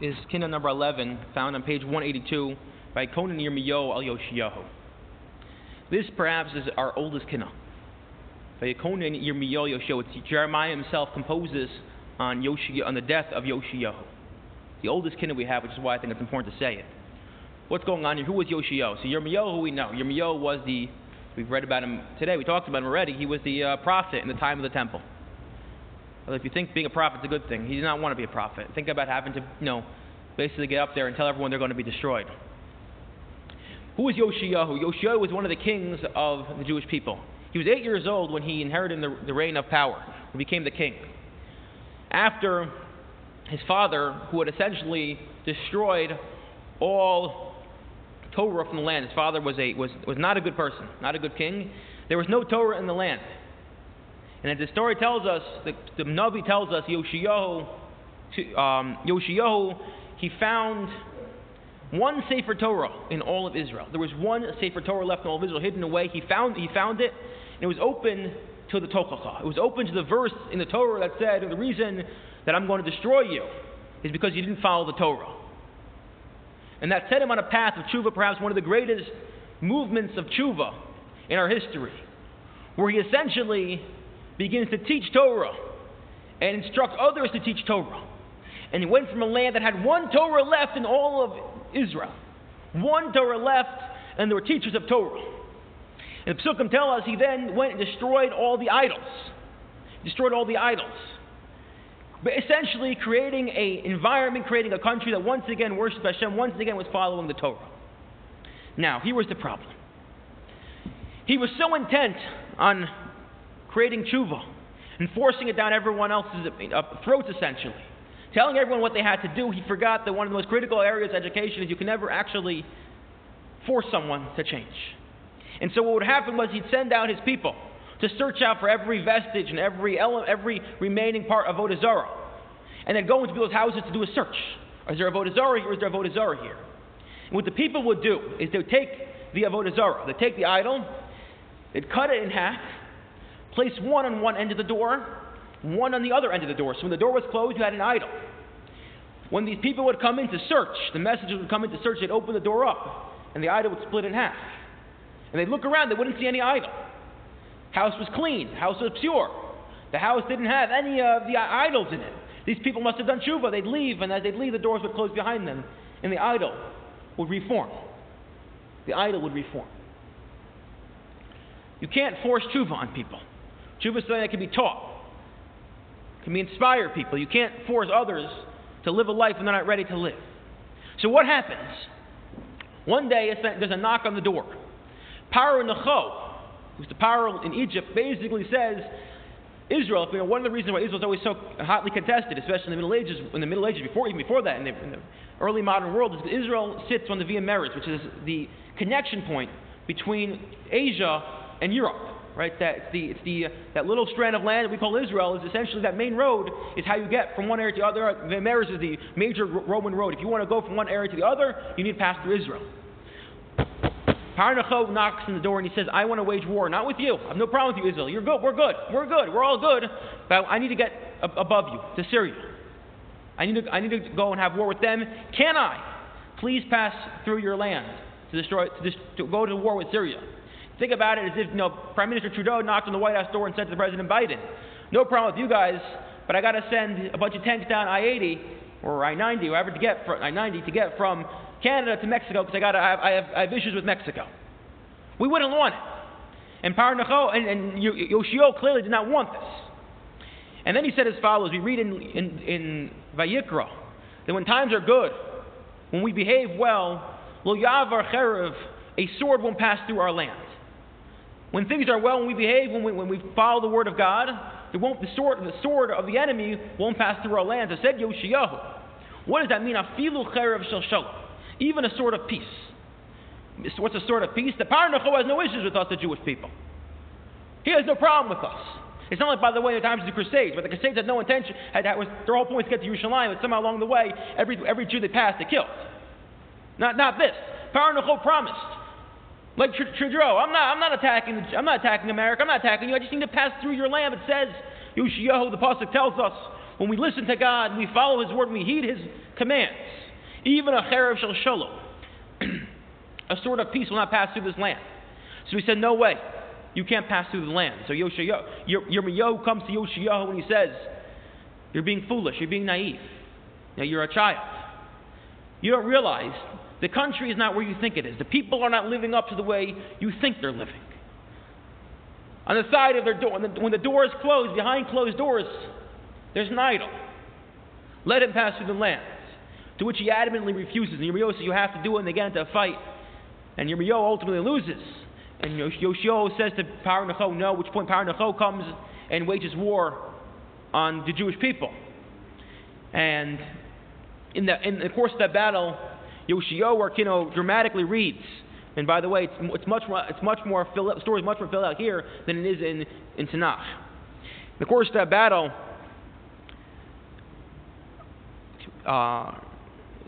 is Kinna number 11, found on page 182 by Conan Yirmiyahu al Yoshiyahu. This perhaps is our oldest Kinna. By Conan Yirmiyahu Yoshiyahu, Jeremiah himself composes on, Yoshi, on the death of Yoshiyahu. The oldest Kinna we have, which is why I think it's important to say it. What's going on here? Who was Yoshiyahu? So Yirmiyahu, we know. Yirmiyahu was the, we've read about him today, we talked about him already. He was the uh, prophet in the time of the temple. If you think being a prophet is a good thing, he did not want to be a prophet. Think about having to, you know, basically get up there and tell everyone they're going to be destroyed. Who was Yoshiyahu? Yoshiyahu was one of the kings of the Jewish people. He was eight years old when he inherited the, the reign of power, and became the king. After his father, who had essentially destroyed all Torah from the land, his father was, a, was, was not a good person, not a good king. There was no Torah in the land. And as the story tells us, the, the Navi tells us, Yoshiyahu, um, Yoshiyahu, he found one Sefer Torah in all of Israel. There was one Sefer Torah left in all of Israel, hidden away. He found, he found it, and it was open to the Tochacha. It was open to the verse in the Torah that said, the reason that I'm going to destroy you is because you didn't follow the Torah. And that set him on a path of tshuva, perhaps one of the greatest movements of tshuva in our history, where he essentially begins to teach Torah and instruct others to teach Torah. And he went from a land that had one Torah left in all of Israel. One Torah left, and there were teachers of Torah. And the Psukim tell us he then went and destroyed all the idols. Destroyed all the idols. But essentially creating an environment, creating a country that once again worshiped Hashem, once again was following the Torah. Now, here was the problem. He was so intent on creating tshuva and forcing it down everyone else's uh, throats, essentially. Telling everyone what they had to do, he forgot that one of the most critical areas of education is you can never actually force someone to change. And so what would happen was he'd send out his people to search out for every vestige and every, ele- every remaining part of Avodah Zarah. And then go into people's houses to do a search. Is there a Avodah Zarah here? Is there a Avodah Zarah here? And what the people would do is they would take the Avodah Zarah, they'd take the idol, they'd cut it in half, place one on one end of the door, one on the other end of the door. So when the door was closed, you had an idol. When these people would come in to search, the messengers would come in to search, they'd open the door up, and the idol would split in half. And they'd look around, they wouldn't see any idol. House was clean, house was pure. The house didn't have any of the idols in it. These people must have done tshuva. They'd leave, and as they'd leave, the doors would close behind them, and the idol would reform. The idol would reform. You can't force tshuva on people. Tshuva is something that can be taught, can be inspire people. You can't force others to live a life when they're not ready to live. So what happens? One day there's a knock on the door. Paro Necho, who's the power in Egypt, basically says, Israel, you know, one of the reasons why Israel is always so hotly contested, especially in the Middle Ages, in the Middle Ages, before even before that, in the, in the early modern world, is Israel sits on the Via Maris, which is the connection point between Asia and Europe right? That it's the, it's the, uh, that little strand of land that we call Israel is essentially that main road is how you get from one area to the other. The Maris is the major Roman road. If you want to go from one area to the other, you need to pass through Israel. Parnacho knocks on the door and he says, I want to wage war, not with you. I have no problem with you, Israel. You're good. We're good. We're good. We're all good. But I need to get above you, to Syria. I need to, I need to go and have war with them. Can I please pass through your land to destroy, to, to go to war with Syria? Think about it as if you know, Prime Minister Trudeau knocked on the White House door and said to President Biden, No problem with you guys, but I got to send a bunch of tanks down I 80 or I 90, wherever to get from I 90 to get from Canada to Mexico because I, got I, have, I, have, I have issues with Mexico. We wouldn't want it. And Parnacho and, and Yoshio clearly did not want this. And then he said as follows we read in, in, in Vayikra that when times are good, when we behave well, Lo Yavar Cherev, a sword won't pass through our land. When things are well, when we behave, when we, when we follow the word of God, the sword, the sword of the enemy won't pass through our lands. I said Yoshiyahu. What does that mean? Even a sword of peace. What's a sword of peace? The Parnacho has no issues with us, the Jewish people. He has no problem with us. It's not like, by the way, the times of the Crusades, but the Crusades had no intention, had, that was, their whole point was to get to Yerushalayim, but somehow along the way, every, every Jew they passed, they killed. Not, not this. Parnacho promised like Trudeau, I'm not, I'm not attacking, I'm not attacking America. I'm not attacking you. I just need to pass through your land. It says, Yoshiyahu, the pasuk tells us, when we listen to God, and we follow His word, and we heed His commands. Even a cherev shel shalom, a sword of peace will not pass through this land. So he said, no way, you can't pass through the land. So Yoshiyahu, comes to Yoshiyahu and he says, you're being foolish, you're being naive. Now you're a child. You don't realize the country is not where you think it is. The people are not living up to the way you think they're living. On the side of their door, when the, when the door is closed, behind closed doors, there's an idol. Let him pass through the land. To which he adamantly refuses. And Yirmiyahu says, You have to do it, and they get into a fight. And Yirmiyahu ultimately loses. And Yoshio says to Paranacho, No, which point Paranacho comes and wages war on the Jewish people. And in the, in the course of that battle, Yoshio or Kino dramatically reads. And by the way, it's, it's much more, it's much more fill, the story is much more filled out here than it is in, in Tanakh. In the course of that battle, uh,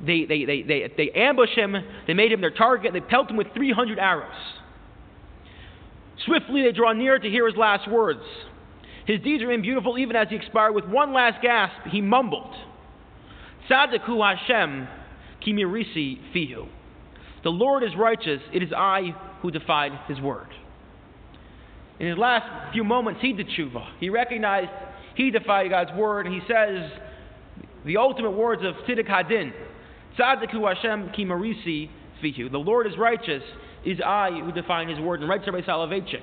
they, they, they, they, they ambush him, they made him their target, they pelt him with 300 arrows. Swiftly they draw near to hear his last words. His deeds remain beautiful even as he expired. With one last gasp, he mumbled, Tzadaku Hashem kimirisi fihu. The Lord is righteous, it is I who defied his word. In his last few moments, he did tshuva. He recognized he defied God's word. And he says the ultimate words of Tzidduk Hadin, Tzadaku Hashem ki marisi fihu. The Lord is righteous, is I who define his word. And writes Rabbi Soloveitchik.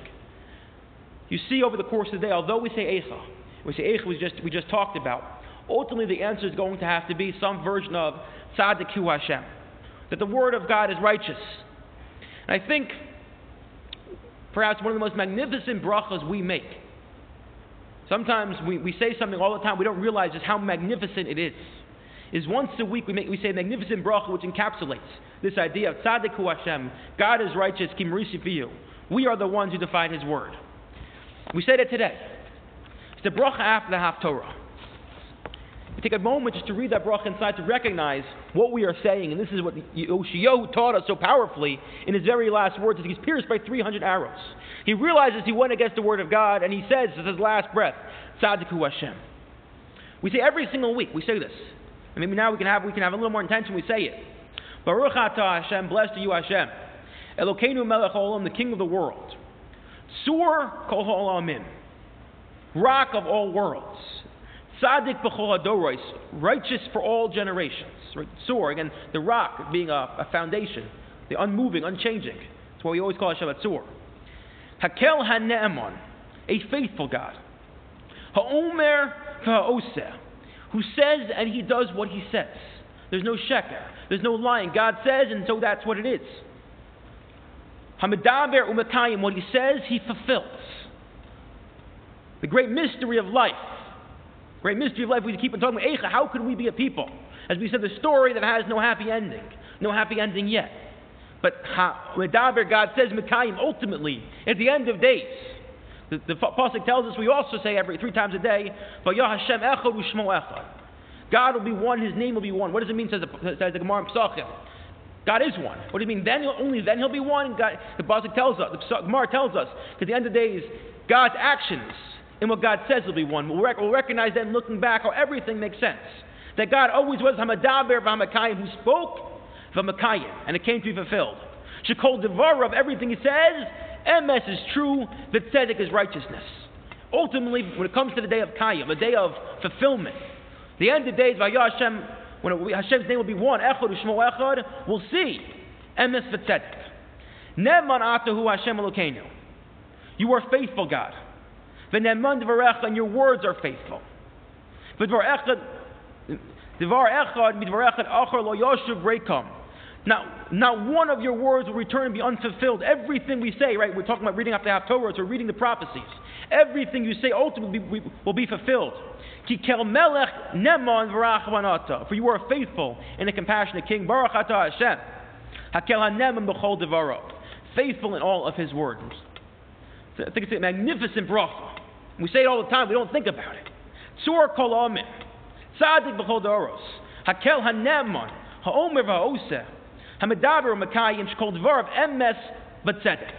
You see over the course of the day, although we say Eicha, we say Eicha we just, we just talked about, ultimately the answer is going to have to be some version of Tzadaku Hashem. That the word of God is righteous. And I think perhaps one of the most magnificent brachas we make. Sometimes we, we say something all the time, we don't realize just how magnificent it is is once a week we, make, we say magnificent bracha which encapsulates this idea of tzaddiku Hashem, God is righteous, kimrisi fiyu. We are the ones who define His word. We say that today. It's the bracha after the Haftorah. We take a moment just to read that bracha inside to recognize what we are saying, and this is what Yoshiyahu taught us so powerfully in his very last words he's pierced by 300 arrows. He realizes he went against the word of God, and he says, as his last breath, Tzaddiku Hashem. We say every single week, we say this. And maybe now we can have we can have a little more intention. We say it. Baruch atah Hashem, blessed are you Hashem. Elokeinu melech olam, the King of the world. Sur kol ha'olamim, Rock of all worlds. Tzaddik b'chol hadoros, righteous for all generations. Right? Sur, again, the rock being a, a, foundation, the unmoving, unchanging. That's why we always call Hashem a Sur. Hakel hane'eman, a faithful God. Ha'omer v'ha'oseh, who says and he does what he says. There's no sheker. There's no lying. God says, and so that's what it is. Hamidaber umakayim, what he says, he fulfills. The great mystery of life. Great mystery of life, we keep on talking about Eicha, how could we be a people? As we said, the story that has no happy ending. No happy ending yet. But Medaber, God says, ultimately, at the end of days, the, the Pasuk tells us we also say every three times a day, Hashem echad u'shmo echad. God will be one, His name will be one. What does it mean, says the, says the Gemara in Pesachim? God is one. What do you mean? Then only then He'll be one. God, the Pasuk tells us, the Gemara tells us, at the end of days, God's actions and what God says will be one. We'll, rec- we'll recognize then, looking back, how everything makes sense. That God always was Hamadaber v'Hamakayim, who spoke v'Hamakayim, and it came to be fulfilled. Shekol Devar of everything He says, emes is true, that tzedek is righteousness. Ultimately, when it comes to the day of Kayim, the day of fulfillment, the end of days, Vayah Hashem, when it, Hashem's name will be one, Echad Ushmo Echad, we'll see emes v'tzedek. Neman atahu Hashem Elokeinu. You are faithful, God. V'neman dvarecha, and your words are faithful. Yoshuv reikam. Not, one of your words will return and be unfulfilled. Everything we say, right? We're talking about reading Haftorah, so we're reading the prophecies. Everything you say ultimately will be, will be fulfilled. For you are faithful and a compassionate king. Baruch atah Hashem. Faithful in all of his words. I think it's a magnificent bracha. We say it all the time, we don't think about it. Tzur kol amin. Tzadik b'chol devaros. Hakel hanemon. Ha'omer v'ha'oseh. Hamidaber Makayim Shkol Dvar of Emes Batzedek.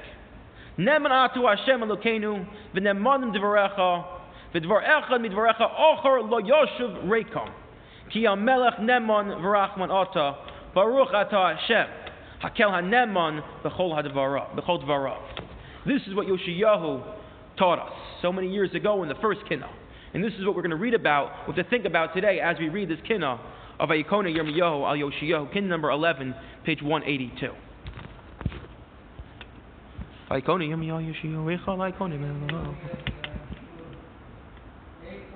Neman Atu Hashem Elokeinu V'nemanim Dvarecha V'dvar echad midvarecha ochor lo yoshuv rekom. Ki melech nemon v'rachman ata. Baruch ata Hashem. Hakel hanemon b'chol hadvara. B'chol dvara. This is what Yoshiyahu taught us so many years ago in the first kinnah. And this is what we're going to read about, what to think about today as we read this kinnah of Ayikona Yirmiyahu al Yoshiyahu, kin number 11, page 182. Ayikona Yirmiyahu Yoshiyahu,